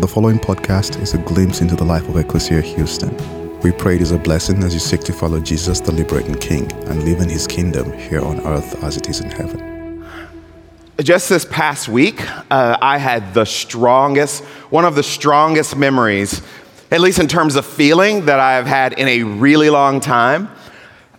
The following podcast is a glimpse into the life of Ecclesia Houston. We pray it is a blessing as you seek to follow Jesus, the liberating King, and live in his kingdom here on earth as it is in heaven. Just this past week, uh, I had the strongest, one of the strongest memories, at least in terms of feeling, that I've had in a really long time.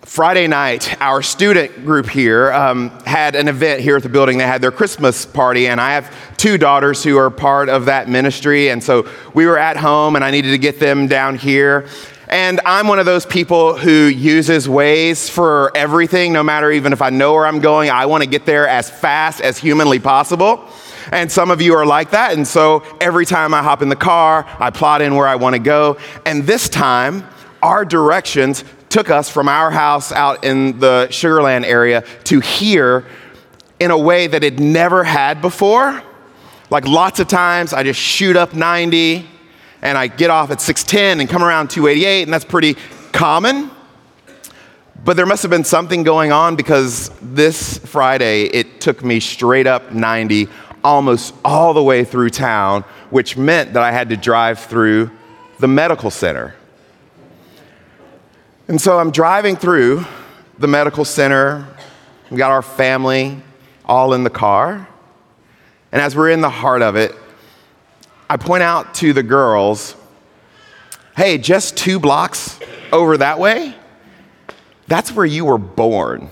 Friday night, our student group here um, had an event here at the building. They had their Christmas party, and I have two daughters who are part of that ministry. And so we were at home, and I needed to get them down here. And I'm one of those people who uses Waze for everything, no matter even if I know where I'm going, I want to get there as fast as humanly possible. And some of you are like that. And so every time I hop in the car, I plot in where I want to go. And this time, our directions took us from our house out in the Sugarland area to here in a way that it never had before. Like lots of times, I just shoot up 90 and I get off at 610 and come around 288, and that's pretty common. But there must have been something going on because this Friday it took me straight up 90 almost all the way through town, which meant that I had to drive through the medical center. And so I'm driving through the medical center. We got our family all in the car. And as we're in the heart of it, I point out to the girls, hey, just two blocks over that way, that's where you were born.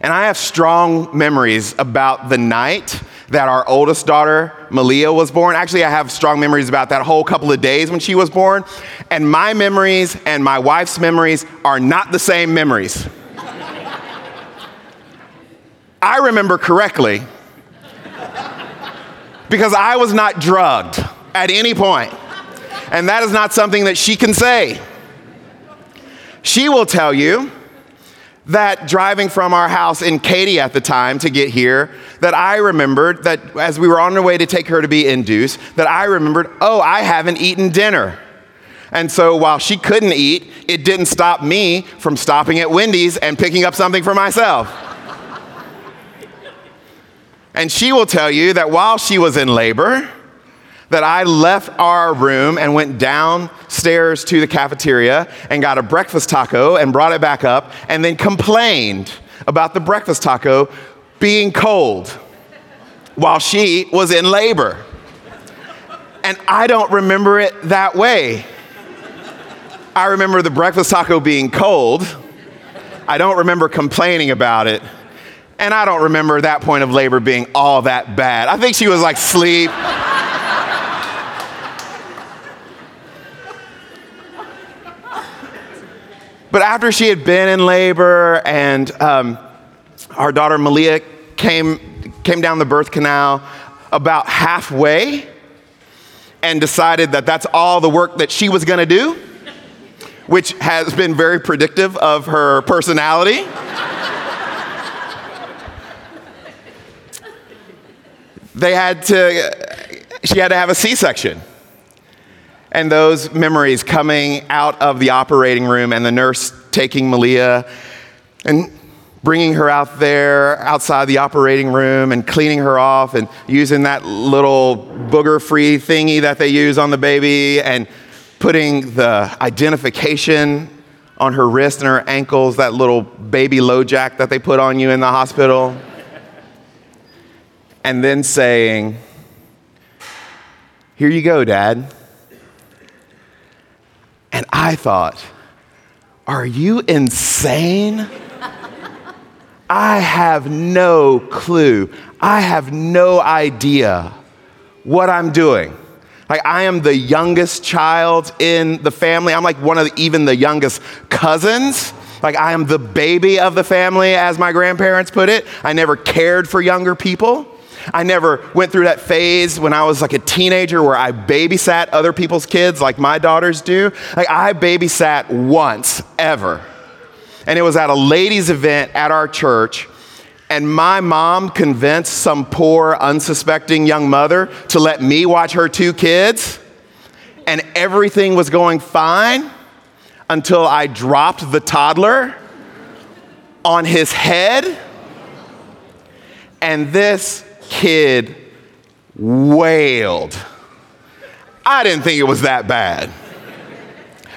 And I have strong memories about the night that our oldest daughter, Malia, was born. Actually, I have strong memories about that whole couple of days when she was born. And my memories and my wife's memories are not the same memories. I remember correctly because I was not drugged at any point. And that is not something that she can say. She will tell you that driving from our house in Katy at the time to get here, that I remembered that as we were on our way to take her to be induced, that I remembered, oh, I haven't eaten dinner. And so while she couldn't eat, it didn't stop me from stopping at Wendy's and picking up something for myself. and she will tell you that while she was in labor, that I left our room and went downstairs to the cafeteria and got a breakfast taco and brought it back up and then complained about the breakfast taco being cold while she was in labor. And I don't remember it that way. I remember the breakfast taco being cold. I don't remember complaining about it. And I don't remember that point of labor being all that bad. I think she was like sleep. But after she had been in labor and um, our daughter Malia came, came down the birth canal about halfway and decided that that's all the work that she was going to do, which has been very predictive of her personality. they had to, she had to have a C section and those memories coming out of the operating room and the nurse taking Malia and bringing her out there outside the operating room and cleaning her off and using that little booger free thingy that they use on the baby and putting the identification on her wrist and her ankles, that little baby LoJack that they put on you in the hospital. and then saying, Here you go, Dad. And I thought, are you insane? I have no clue. I have no idea what I'm doing. Like, I am the youngest child in the family. I'm like one of the, even the youngest cousins. Like, I am the baby of the family, as my grandparents put it. I never cared for younger people. I never went through that phase when I was like a teenager where I babysat other people's kids like my daughters do. Like I babysat once ever. And it was at a ladies' event at our church. And my mom convinced some poor, unsuspecting young mother to let me watch her two kids. And everything was going fine until I dropped the toddler on his head. And this kid wailed. I didn't think it was that bad.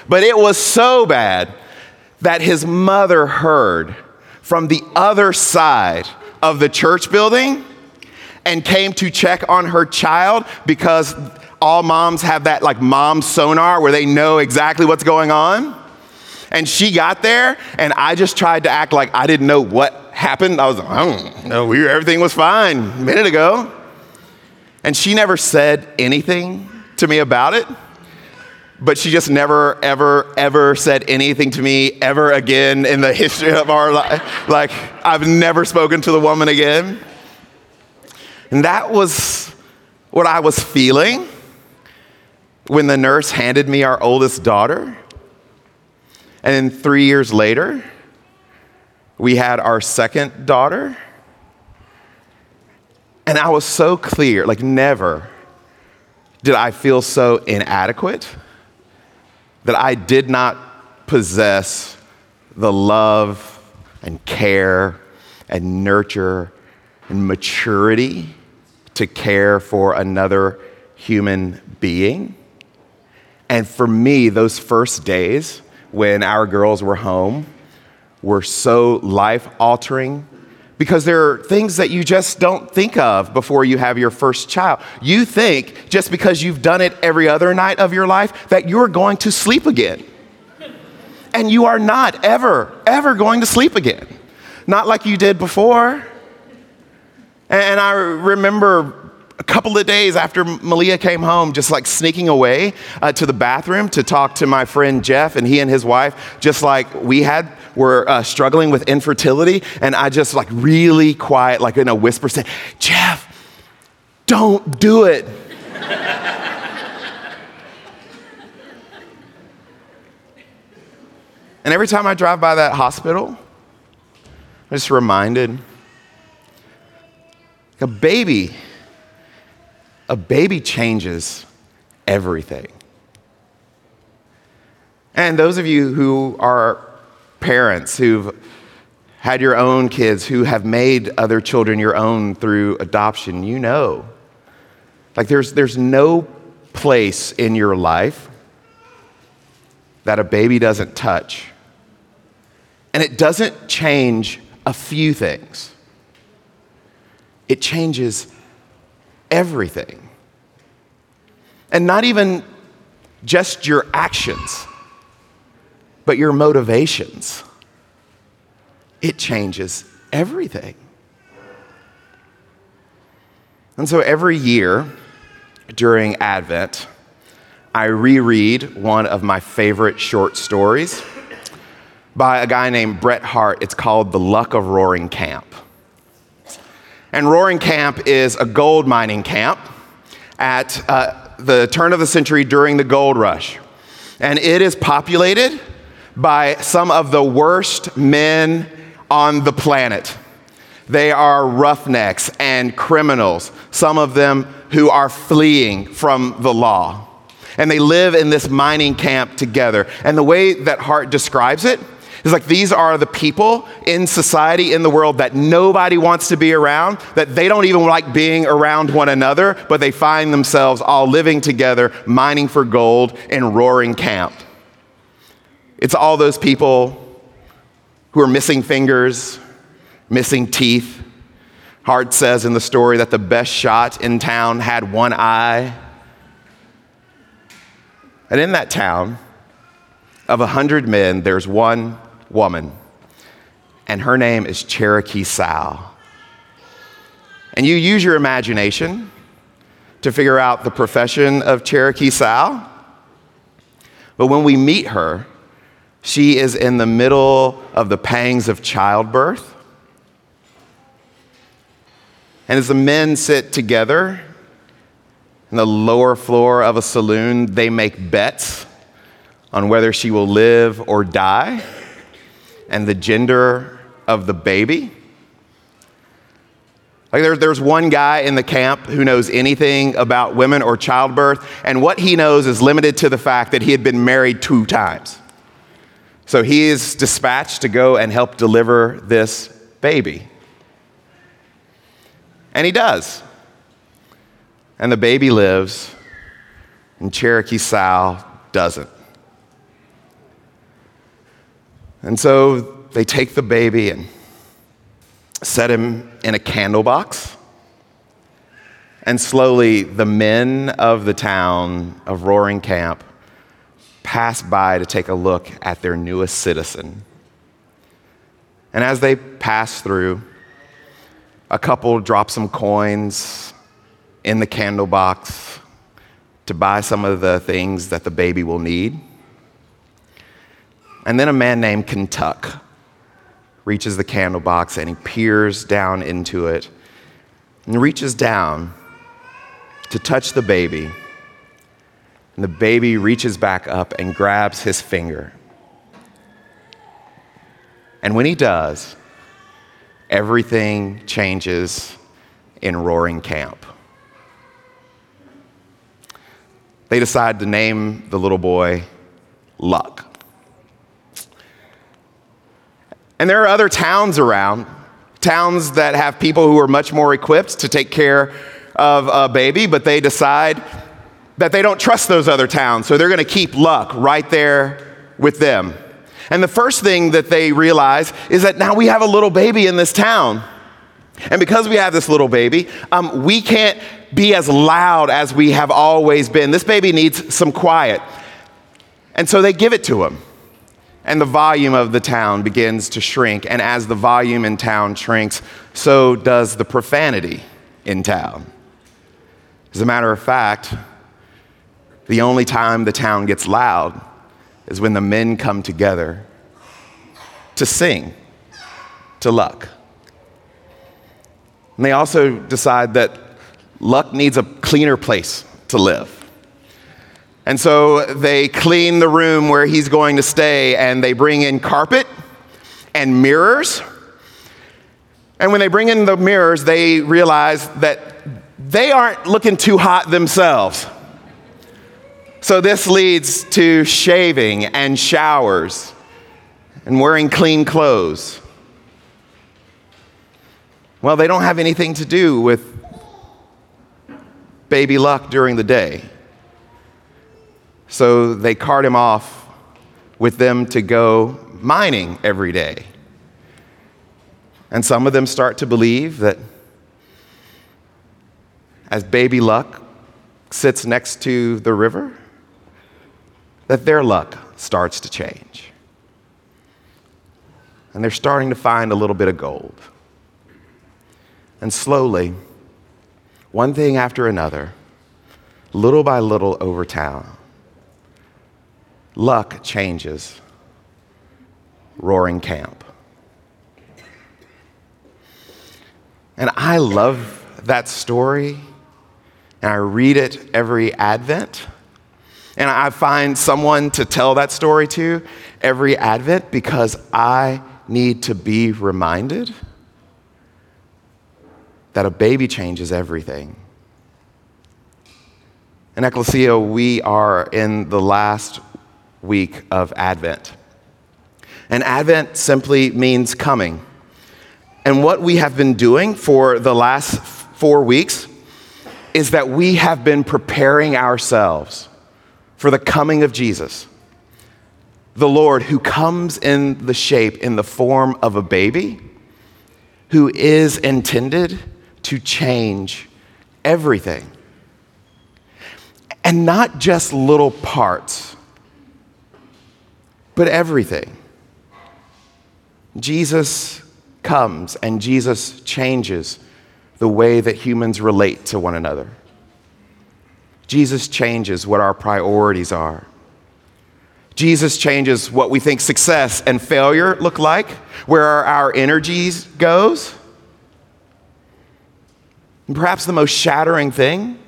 But it was so bad that his mother heard from the other side of the church building and came to check on her child because all moms have that like mom sonar where they know exactly what's going on. And she got there, and I just tried to act like I didn't know what happened. I was like, oh, I don't know, everything was fine a minute ago. And she never said anything to me about it, but she just never, ever, ever said anything to me ever again in the history of our life. Like, I've never spoken to the woman again. And that was what I was feeling when the nurse handed me our oldest daughter. And then three years later, we had our second daughter. And I was so clear, like, never did I feel so inadequate that I did not possess the love and care and nurture and maturity to care for another human being. And for me, those first days when our girls were home were so life altering because there are things that you just don't think of before you have your first child. You think just because you've done it every other night of your life that you're going to sleep again. And you are not ever, ever going to sleep again. Not like you did before. And I remember a couple of days after Malia came home, just like sneaking away uh, to the bathroom to talk to my friend Jeff, and he and his wife, just like we had, were uh, struggling with infertility. And I just like really quiet, like in a whisper, said, Jeff, don't do it. and every time I drive by that hospital, I'm just reminded a baby a baby changes everything. And those of you who are parents who've had your own kids, who have made other children your own through adoption, you know. Like there's, there's no place in your life that a baby doesn't touch. And it doesn't change a few things, it changes everything. And not even just your actions, but your motivations. It changes everything. And so every year during Advent, I reread one of my favorite short stories by a guy named Bret Harte. It's called The Luck of Roaring Camp. And Roaring Camp is a gold mining camp at uh, the turn of the century during the gold rush. And it is populated by some of the worst men on the planet. They are roughnecks and criminals, some of them who are fleeing from the law. And they live in this mining camp together. And the way that Harte describes it's like these are the people in society, in the world that nobody wants to be around, that they don't even like being around one another, but they find themselves all living together, mining for gold in roaring camp. It's all those people who are missing fingers, missing teeth. Harte says in the story that the best shot in town had one eye. And in that town, of a hundred men, there's one woman, and her name is Cherokee Sal. And you use your imagination to figure out the profession of Cherokee Sal. But when we meet her, she is in the middle of the pangs of childbirth. And as the men sit together in the lower floor of a saloon, they make bets on whether she will live or die and the gender of the baby. Like there, there's one guy in the camp who knows anything about women or childbirth, and what he knows is limited to the fact that he had been married two times. So he is dispatched to go and help deliver this baby. And he does. And the baby lives, and Cherokee Sal doesn't. And so they take the baby and set him in a candle box. And slowly, the men of the town of Roaring Camp pass by to take a look at their newest citizen. And as they pass through, a couple drop some coins in the candle box to buy some of the things that the baby will need. And then a man named Kentuck reaches the candle box and he peers down into it and reaches down to touch the baby. And the baby reaches back up and grabs his finger. And when he does, everything changes in Roaring Camp. They decide to name the little boy Luck. And there are other towns around, towns that have people who are much more equipped to take care of a baby, but they decide that they don't trust those other towns, so they're going to keep luck right there with them. And the first thing that they realize is that now we have a little baby in this town. And because we have this little baby, um, we can't be as loud as we have always been. This baby needs some quiet. And so they give it to him and the volume of the town begins to shrink. And as the volume in town shrinks, so does the profanity in town. As a matter of fact, the only time the town gets loud is when the men come together to sing to Luck. And they also decide that Luck needs a cleaner place to live. And so they clean the room where he's going to stay and they bring in carpet and mirrors. And when they bring in the mirrors, they realize that they aren't looking too hot themselves. So this leads to shaving and showers and wearing clean clothes. Well, they don't have anything to do with baby luck during the day. So they cart him off with them to go mining every day. And some of them start to believe that as baby luck sits next to the river, that their luck starts to change. And they're starting to find a little bit of gold. And slowly, one thing after another, little by little over town, luck changes. Roaring Camp. And I love that story, and I read it every Advent. And I find someone to tell that story to every Advent because I need to be reminded that a baby changes everything. In Ecclesia, we are in the last week of Advent. And Advent simply means coming. And what we have been doing for the last four weeks is that we have been preparing ourselves for the coming of Jesus, the Lord who comes in the shape, in the form of a baby, who is intended to change everything. And not just little parts but everything. Jesus comes and Jesus changes the way that humans relate to one another. Jesus changes what our priorities are. Jesus changes what we think success and failure look like, where our energies goes. And perhaps the most shattering thing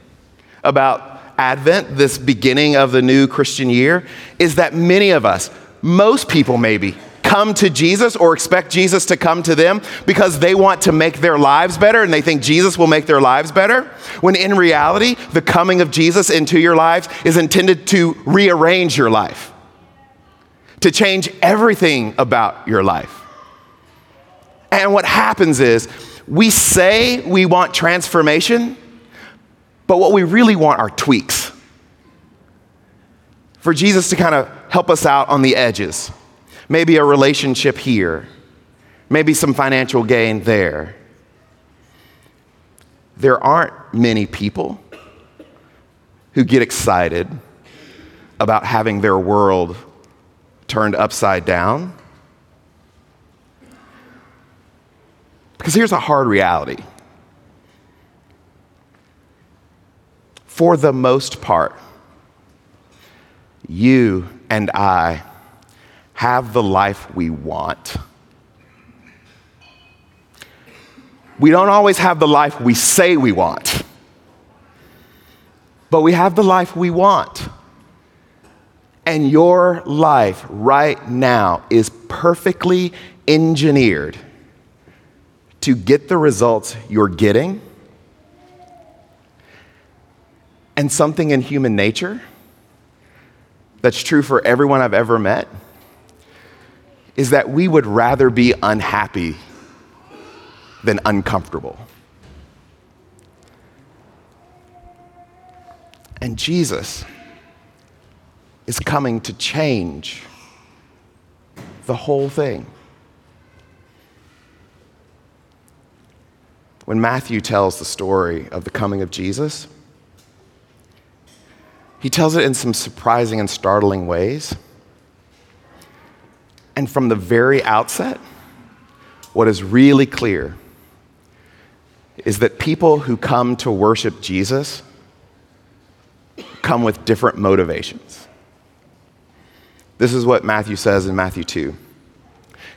about Advent, this beginning of the new Christian year, is that many of us, most people maybe come to Jesus or expect Jesus to come to them because they want to make their lives better and they think Jesus will make their lives better. When in reality, the coming of Jesus into your lives is intended to rearrange your life, to change everything about your life. And what happens is we say we want transformation, but what we really want are tweaks. for Jesus to kind of help us out on the edges. Maybe a relationship here, maybe some financial gain there. There aren't many people who get excited about having their world turned upside down. Because here's a hard reality. For the most part, you and I have the life we want. We don't always have the life we say we want, but we have the life we want. And your life right now is perfectly engineered to get the results you're getting. And something in human nature that's true for everyone I've ever met is that we would rather be unhappy than uncomfortable. And Jesus is coming to change the whole thing. When Matthew tells the story of the coming of Jesus, he tells it in some surprising and startling ways. And from the very outset, what is really clear is that people who come to worship Jesus come with different motivations. This is what Matthew says in Matthew 2.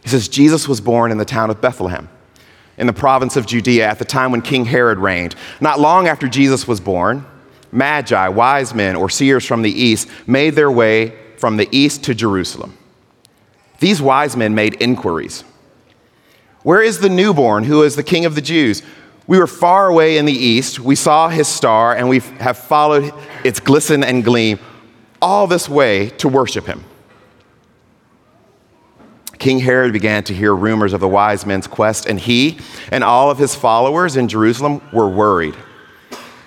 He says, Jesus was born in the town of Bethlehem, in the province of Judea, at the time when King Herod reigned. Not long after Jesus was born, magi, wise men, or seers from the east made their way from the east to Jerusalem. These wise men made inquiries Where is the newborn who is the king of the Jews? We were far away in the east. We saw his star, and we have followed its glisten and gleam all this way to worship him. King Herod began to hear rumors of the wise men's quest, and he and all of his followers in Jerusalem were worried.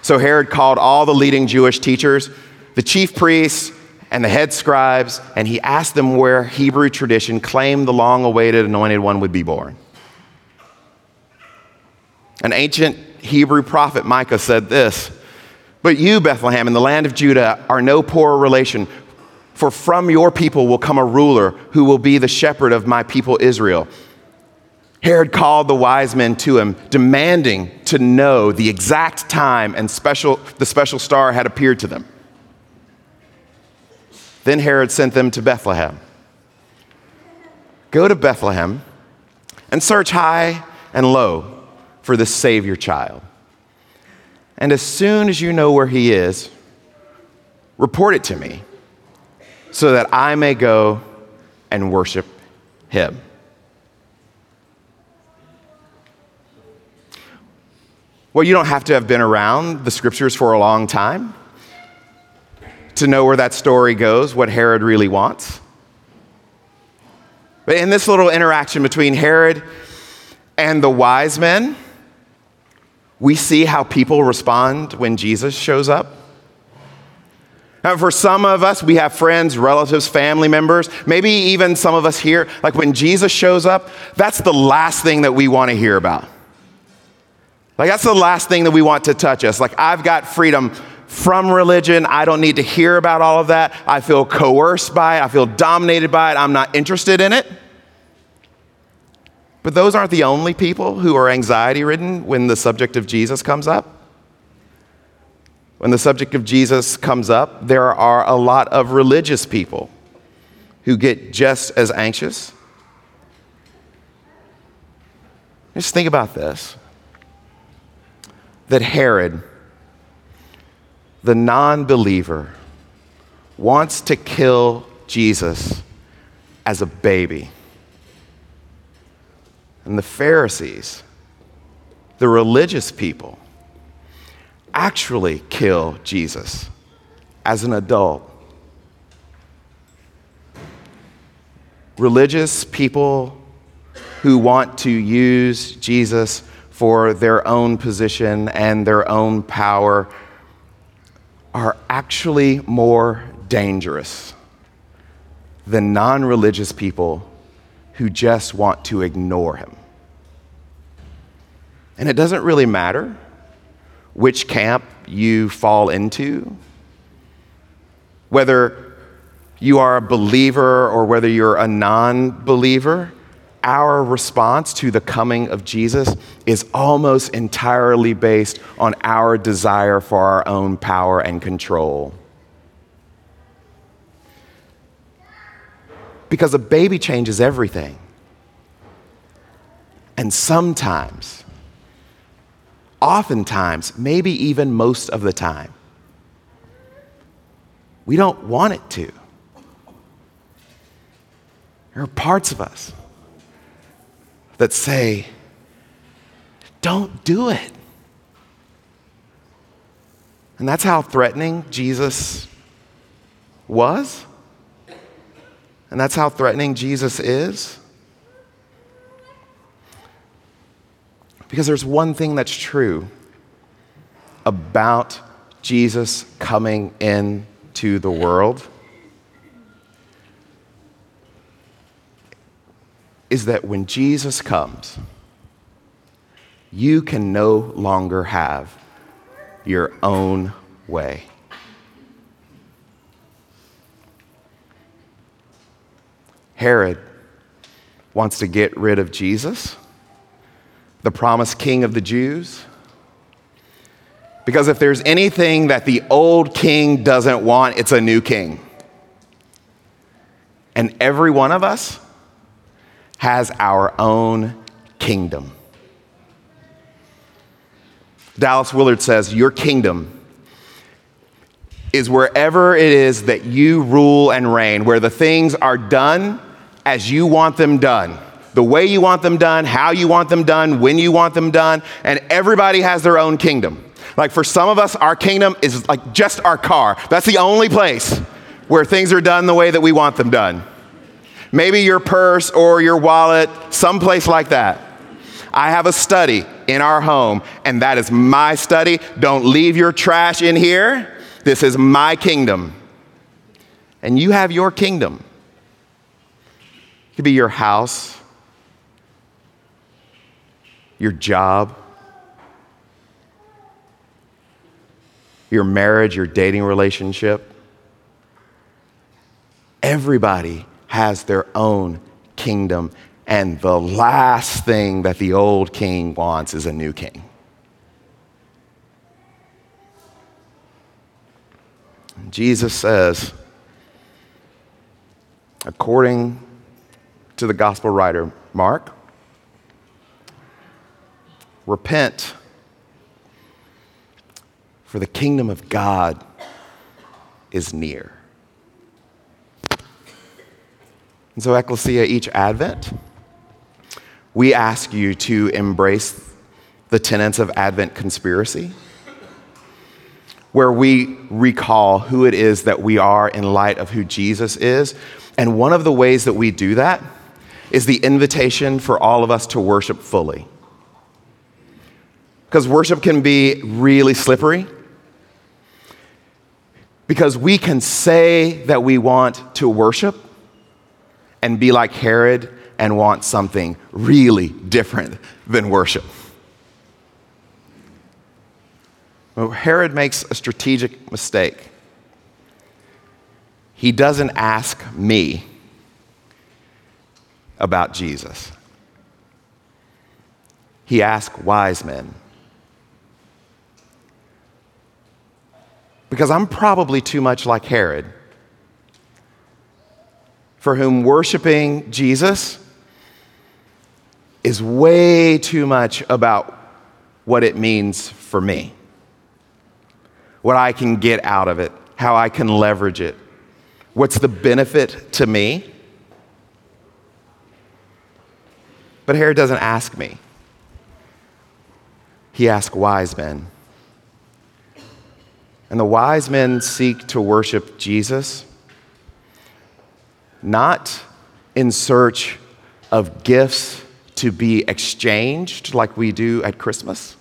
So Herod called all the leading Jewish teachers, the chief priests, and the head scribes, and he asked them where Hebrew tradition claimed the long awaited anointed one would be born. An ancient Hebrew prophet, Micah, said this But you, Bethlehem, in the land of Judah, are no poor relation, for from your people will come a ruler who will be the shepherd of my people Israel. Herod called the wise men to him, demanding to know the exact time and special, the special star had appeared to them. Then Herod sent them to Bethlehem. Go to Bethlehem and search high and low for the Savior child. And as soon as you know where he is, report it to me so that I may go and worship him. Well, you don't have to have been around the scriptures for a long time to know where that story goes, what Herod really wants. But in this little interaction between Herod and the wise men, we see how people respond when Jesus shows up. Now, for some of us, we have friends, relatives, family members, maybe even some of us here, like when Jesus shows up, that's the last thing that we want to hear about. Like, that's the last thing that we want to touch us. Like, I've got freedom from religion. I don't need to hear about all of that. I feel coerced by it. I feel dominated by it. I'm not interested in it. But those aren't the only people who are anxiety ridden when the subject of Jesus comes up. When the subject of Jesus comes up, there are a lot of religious people who get just as anxious. Just think about this that Herod, the non believer, wants to kill Jesus as a baby. And the Pharisees, the religious people, actually kill Jesus as an adult. Religious people who want to use Jesus for their own position and their own power are actually more dangerous than non religious people who just want to ignore him. And it doesn't really matter which camp you fall into, whether you are a believer or whether you're a non believer. Our response to the coming of Jesus is almost entirely based on our desire for our own power and control. Because a baby changes everything. And sometimes, oftentimes, maybe even most of the time, we don't want it to. There are parts of us that say, don't do it. And that's how threatening Jesus was. And that's how threatening Jesus is. Because there's one thing that's true about Jesus coming into the world is that when Jesus comes, you can no longer have your own way. Herod wants to get rid of Jesus, the promised king of the Jews. Because if there's anything that the old king doesn't want, it's a new king. And every one of us has our own kingdom. Dallas Willard says, Your kingdom is wherever it is that you rule and reign, where the things are done as you want them done. The way you want them done, how you want them done, when you want them done, and everybody has their own kingdom. Like for some of us, our kingdom is like just our car. That's the only place where things are done the way that we want them done. Maybe your purse or your wallet, someplace like that. I have a study in our home, and that is my study. Don't leave your trash in here. This is my kingdom. And you have your kingdom. It could be your house, your job, your marriage, your dating relationship. Everybody has their own kingdom, and the last thing that the old king wants is a new king. Jesus says, according to the gospel writer Mark, repent, for the kingdom of God is near. And so, Ecclesia, each Advent, we ask you to embrace the tenets of Advent conspiracy, where we recall who it is that we are in light of who Jesus is. And one of the ways that we do that is the invitation for all of us to worship fully. Because worship can be really slippery. Because we can say that we want to worship, and be like Herod and want something really different than worship. Well, Herod makes a strategic mistake. He doesn't ask me about Jesus. He asks wise men. Because I'm probably too much like Herod for whom worshiping Jesus is way too much about what it means for me, what I can get out of it, how I can leverage it, what's the benefit to me. But Herod doesn't ask me. He asks wise men. And the wise men seek to worship Jesus not in search of gifts to be exchanged like we do at Christmas,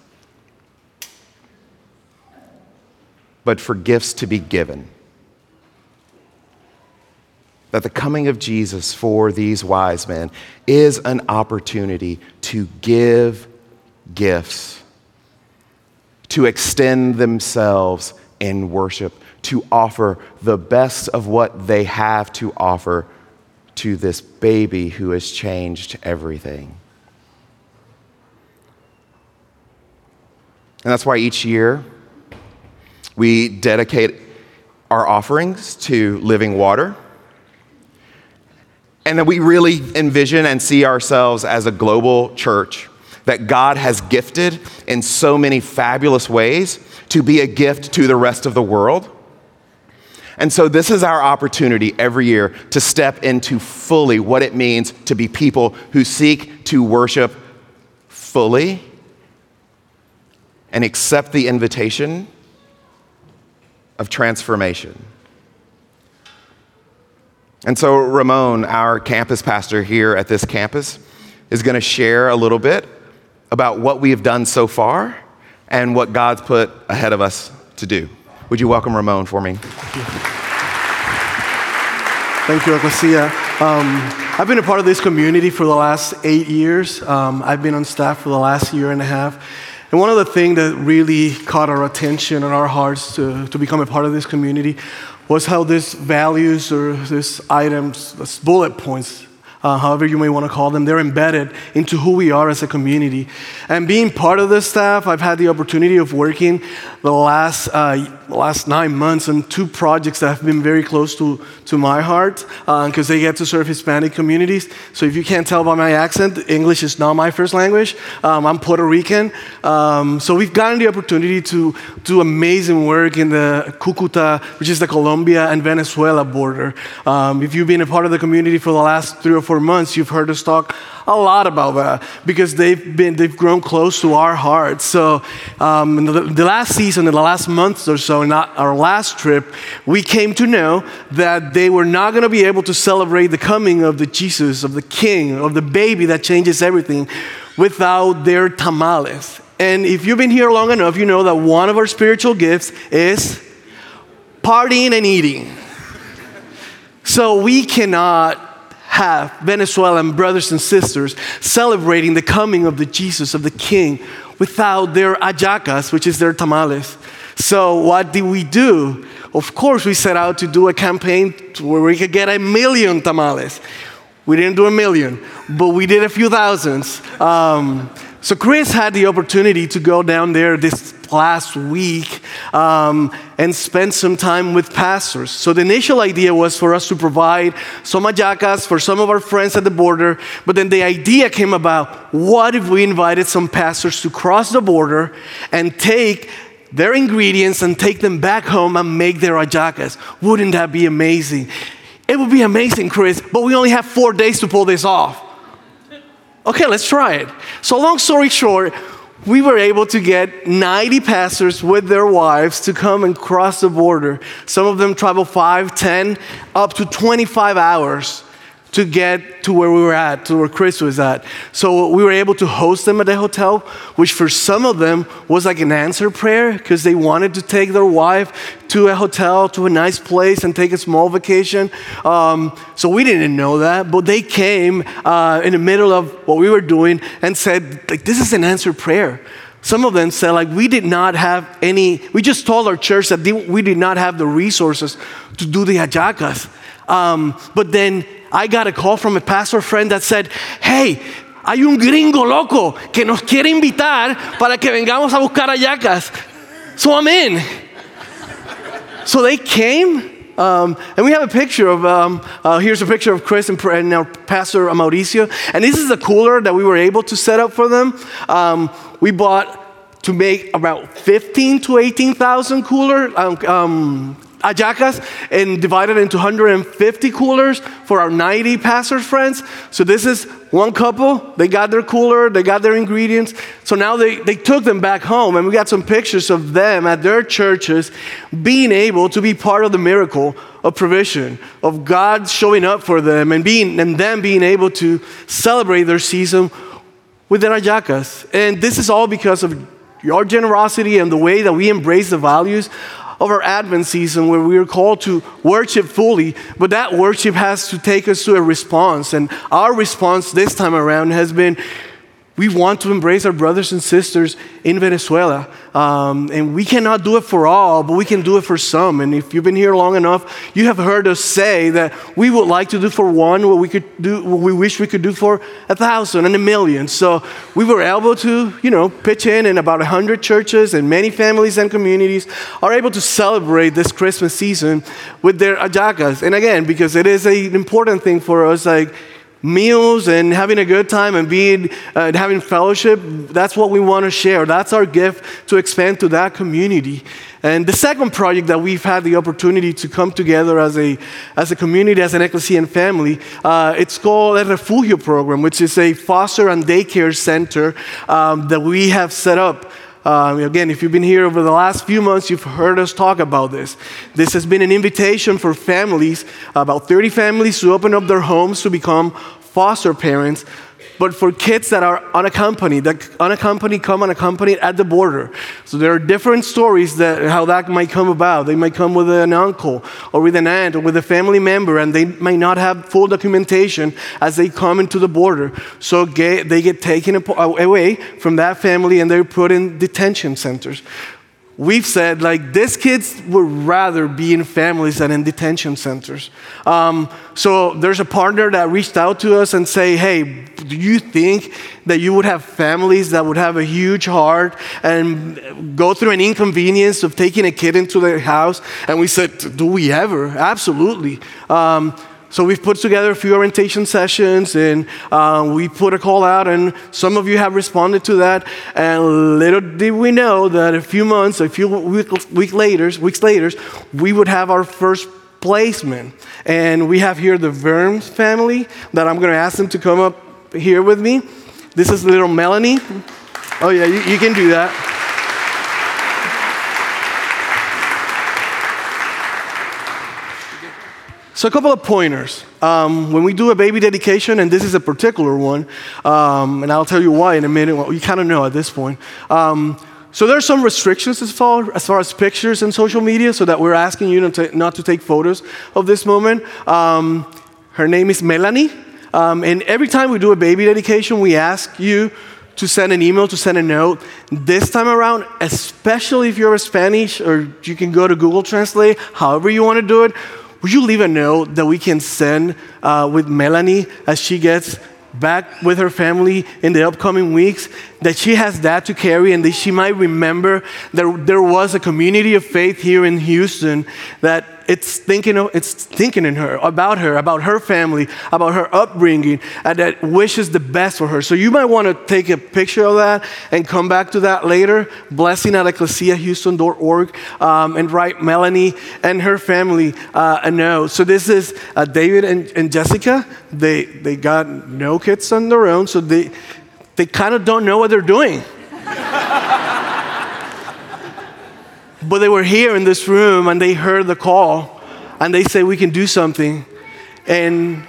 but for gifts to be given. that the coming of Jesus for these wise men is an opportunity to give gifts, to extend themselves in worship, to offer the best of what they have to offer to this baby who has changed everything. And that's why each year we dedicate our offerings to living water. And that we really envision and see ourselves as a global church that God has gifted in so many fabulous ways to be a gift to the rest of the world. And so, this is our opportunity every year to step into fully what it means to be people who seek to worship fully and accept the invitation of transformation. And so, Ramon, our campus pastor here at this campus, is going to share a little bit about what we have done so far and what God's put ahead of us to do. Would you welcome Ramon for me? Thank you, Ecclesia. Um, I've been a part of this community for the last eight years. Um, I've been on staff for the last year and a half. And one of the things that really caught our attention and our hearts to, to become a part of this community was how these values or these items, these bullet points, uh, however you may want to call them, they're embedded into who we are as a community. And being part of the staff, I've had the opportunity of working the last, uh, last nine months on two projects that have been very close to, to my heart because uh, they get to serve Hispanic communities. So if you can't tell by my accent, English is not my first language. Um, I'm Puerto Rican. Um, so we've gotten the opportunity to do amazing work in the Cucuta, which is the Colombia and Venezuela border. Um, if you've been a part of the community for the last three or four months, you've heard us talk a lot about that because they've been they've grown close to our hearts. So um, in the, the, last season, in the last month or so, in our last trip, we came to know that they were not going to be able to celebrate the coming of the Jesus, of the King, of the baby that changes everything, without their tamales. And if you've been here long enough, you know that one of our spiritual gifts is partying and eating. So we cannot have Venezuelan brothers and sisters celebrating the coming of the Jesus, of the King, without their hallacas, which is their tamales. So, what did we do? Of course, we set out to do a campaign where we could get a million tamales. We didn't do a million, but we did a few thousands. Um, so Chris had the opportunity to go down there this last week um, and spent some time with pastors. So the initial idea was for us to provide some hallacas for some of our friends at the border, but then the idea came about what if we invited some pastors to cross the border and take their ingredients and take them back home and make their hallacas? Wouldn't that be amazing? It would be amazing, Chris, but we only have four days to pull this off. Okay, let's try it. So, long story short, we were able to get 90 pastors with their wives to come and cross the border. Some of them travel 5, 10, up to 25 hours to get to where we were at, to where Chris was at. So we were able to host them at the hotel, which for some of them was like an answer prayer because they wanted to take their wife to a hotel, to a nice place, and take a small vacation. Um, so we didn't know that, but they came uh, in the middle of what we were doing and said, like, this is an answered prayer. Some of them said, like, we did not have any, we just told our church that we did not have the resources to do the hallacas. Um, but then I got a call from a pastor friend that said, hey, hay un gringo loco que nos quiere invitar para que vengamos a buscar hallacas. So I'm in. So they came. Um, and we have a picture of, um, uh, here's a picture of Chris and, and our pastor Mauricio. And this is the cooler that we were able to set up for them. Um, we bought to make about 15 to 18,000 cooler um, um, hallacas and divided into 150 coolers for our 90 pastors friends. So this is one couple. They got their cooler, they got their ingredients. So now they, they took them back home, and we got some pictures of them at their churches being able to be part of the miracle of provision, of God showing up for them and being and them being able to celebrate their season with their hallacas. And this is all because of your generosity and the way that we embrace the values of our Advent season where we are called to worship fully, but that worship has to take us to a response. And our response this time around has been we want to embrace our brothers and sisters in Venezuela. Um, and we cannot do it for all, but we can do it for some. And if you've been here long enough, you have heard us say that we would like to do for one what we could do, what we wish we could do for a thousand and a million. So we were able to, you know, pitch in, and about a hundred churches and many families and communities are able to celebrate this Christmas season with their hallacas. And again, because it is an important thing for us, like meals and having a good time and being uh, having fellowship that's what we want to share. That's our gift to expand to that community. And the second project that we've had the opportunity to come together as a as a community as an ecclesian family uh, it's called a refugio program which is a foster and daycare center um, that we have set up um, again, if you've been here over the last few months, you've heard us talk about this. This has been an invitation for families, about 30 families, to open up their homes to become foster parents but for kids that are unaccompanied, that unaccompanied come unaccompanied at the border. So there are different stories that how that might come about. They might come with an uncle or with an aunt or with a family member, and they might not have full documentation as they come into the border. So they get taken away from that family and they're put in detention centers we've said like these kids would rather be in families than in detention centers. Um, so there's a partner that reached out to us and say hey do you think that you would have families that would have a huge heart and go through an inconvenience of taking a kid into their house? And we said do we ever? Absolutely. Um, so we've put together a few orientation sessions and uh, we put a call out, and some of you have responded to that. And little did we know that a few months, a few weeks week later, weeks later, we would have our first placement. And we have here the Verms family that I'm going to ask them to come up here with me. This is little Melanie. Oh, yeah, you, you can do that. So, a couple of pointers. Um, when we do a baby dedication, and this is a particular one, um, and I'll tell you why in a minute, well, you kind of know at this point. Um, so, there are some restrictions as far, as far as pictures and social media, so that we're asking you not to, not to take photos of this moment. Um, her name is Melanie, um, and every time we do a baby dedication, we ask you to send an email, to send a note. This time around, especially if you're a Spanish, or you can go to Google Translate, however you want to do it would you leave a note that we can send uh, with Melanie as she gets back with her family in the upcoming weeks? That she has that to carry and that she might remember that there was a community of faith here in Houston that it's thinking, it's thinking in her, about her, about her family, about her upbringing, and that wishes the best for her. So you might want to take a picture of that and come back to that later. Blessing at ecclesiahouston.org um, and write Melanie and her family uh, a note. So this is uh, David and, and Jessica. They, they got no kids on their own, so they, they kind of don't know what they're doing. But they were here in this room and they heard the call and they say, We can do something. And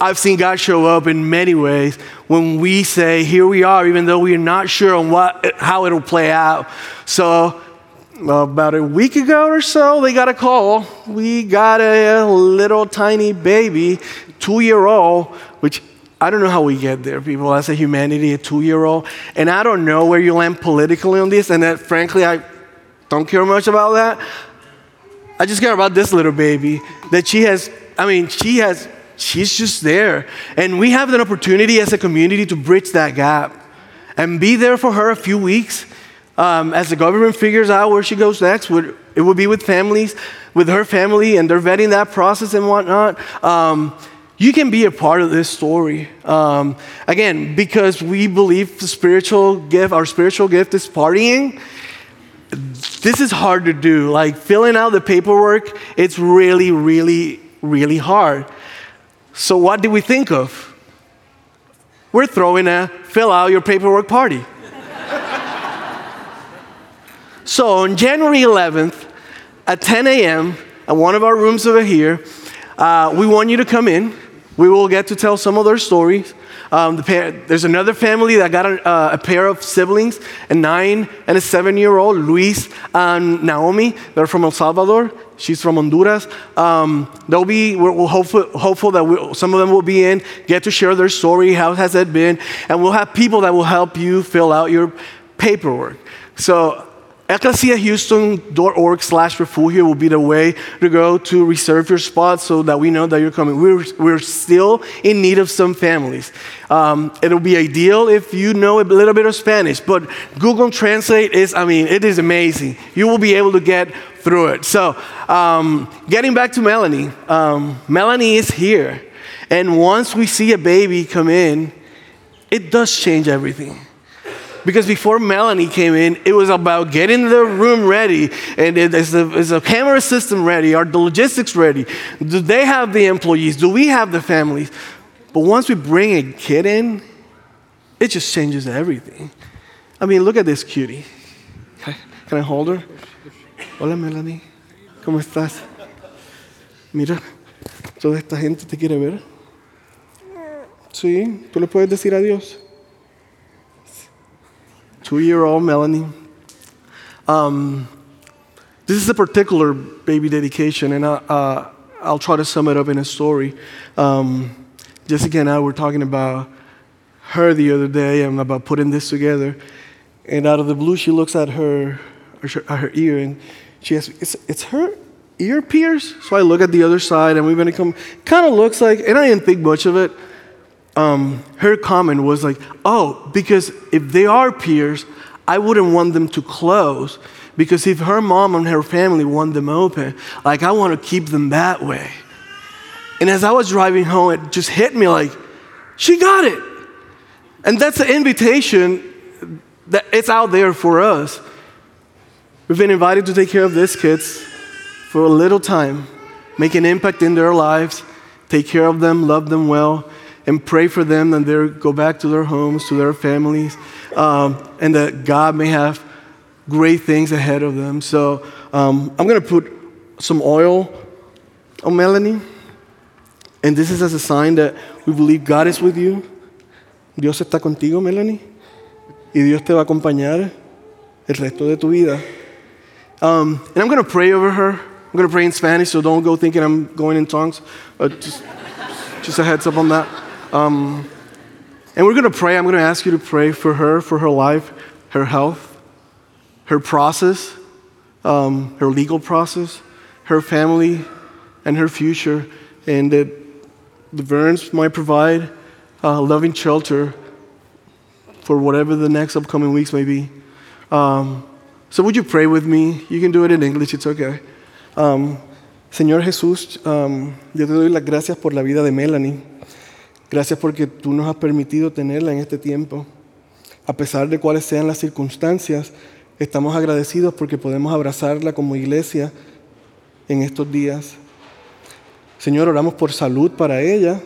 I've seen God show up in many ways when we say, Here we are, even though we're not sure on what, how it'll play out. So, about a week ago or so, they got a call. We got a little tiny baby, two year old, which I don't know how we get there, people, as a humanity, a two year old. And I don't know where you land politically on this. And that, frankly, I don't care much about that. I just care about this little baby that she has, I mean, she has, she's just there. And we have an opportunity as a community to bridge that gap and be there for her a few weeks um, as the government figures out where she goes next. It will be with families, with her family, and they're vetting that process and whatnot. Um, you can be a part of this story. Um, again, because we believe the spiritual gift, our spiritual gift is partying this is hard to do. Like filling out the paperwork, it's really, really, really hard. So, what did we think of? We're throwing a fill out your paperwork party. so, on January 11th at 10 a.m., at one of our rooms over here, uh, we want you to come in. We will get to tell some of their stories. Um, the pair, there's another family that got a, uh, a, pair of siblings, a nine and a seven year old, Luis and Naomi. They're from El Salvador. She's from Honduras. Um, they'll be, we're, we're hopeful, hopeful that we, some of them will be in, get to share their story. How has it been? And we'll have people that will help you fill out your paperwork. So ecclesiahouston.org slash refugio will be the way to go to reserve your spot so that we know that you're coming. We're, we're still in need of some families. Um, it'll be ideal if you know a little bit of Spanish, but Google Translate is, I mean, it is amazing. You will be able to get through it. So, um, getting back to Melanie, um, Melanie is here. And once we see a baby come in, it does change everything. Because before Melanie came in, it was about getting the room ready and is the, camera system ready? Are the logistics ready? Do they have the employees? Do we have the families? But once we bring a kid in, it just changes everything. I mean, look at this cutie. Can I hold her? Hola, Melanie. ¿Cómo estás? Mira, toda esta gente te quiere ver. Sí, tú le puedes decir adiós two year old Melanie. Um, this is a particular baby dedication, and I, uh, I'll try to sum it up in a story. Um, Jessica and I were talking about her the other day and about putting this together. And out of the blue, she looks at her, her, her ear and she asks, it's, it's her ear pierced? So I look at the other side and we're going to come, kind of looks like, and I didn't think much of it um, her comment was like, oh, because if they are peers, I wouldn't want them to close because if her mom and her family want them open, like I want to keep them that way. And as I was driving home, it just hit me like, she got it. And that's the invitation that it's out there for us. We've been invited to take care of these kids for a little time, make an impact in their lives, take care of them, love them well, and pray for them and they go back to their homes, to their families, um, and that God may have great things ahead of them. So um, I'm going to put some oil on Melanie. And this is as a sign that we believe God is with you. Dios está contigo, Melanie. Y Dios te va a acompañar el resto de tu vida. Um, and I'm going to pray over her. I'm going to pray in Spanish, so don't go thinking I'm going in tongues. Uh, just, just a heads up on that. Um, and we're going to pray. I'm going to ask you to pray for her, for her life, her health, her process, um, her legal process, her family, and her future. And that the Verns might provide a loving shelter for whatever the next upcoming weeks may be. Um, so, would you pray with me? You can do it in English, it's okay. Um, Señor Jesús, um, yo te doy las gracias por la vida de Melanie. Gracias porque tú nos has permitido tenerla en este tiempo. A pesar de cuáles sean las circunstancias, estamos agradecidos porque podemos abrazarla como iglesia en estos días. Señor, oramos por salud para ella,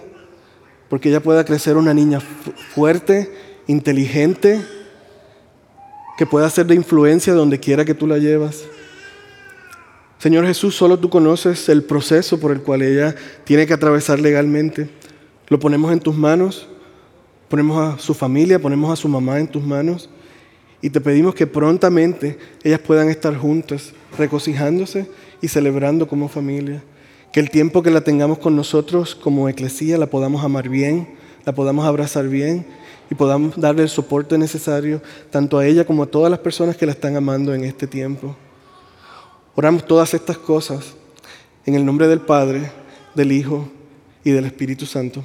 porque ella pueda crecer una niña fuerte, inteligente, que pueda ser de influencia donde quiera que tú la llevas. Señor Jesús, solo tú conoces el proceso por el cual ella tiene que atravesar legalmente. Lo ponemos en tus manos, ponemos a su familia, ponemos a su mamá en tus manos y te pedimos que prontamente ellas puedan estar juntas, regocijándose y celebrando como familia. Que el tiempo que la tengamos con nosotros como eclesía la podamos amar bien, la podamos abrazar bien y podamos darle el soporte necesario tanto a ella como a todas las personas que la están amando en este tiempo. Oramos todas estas cosas en el nombre del Padre, del Hijo y del Espíritu Santo.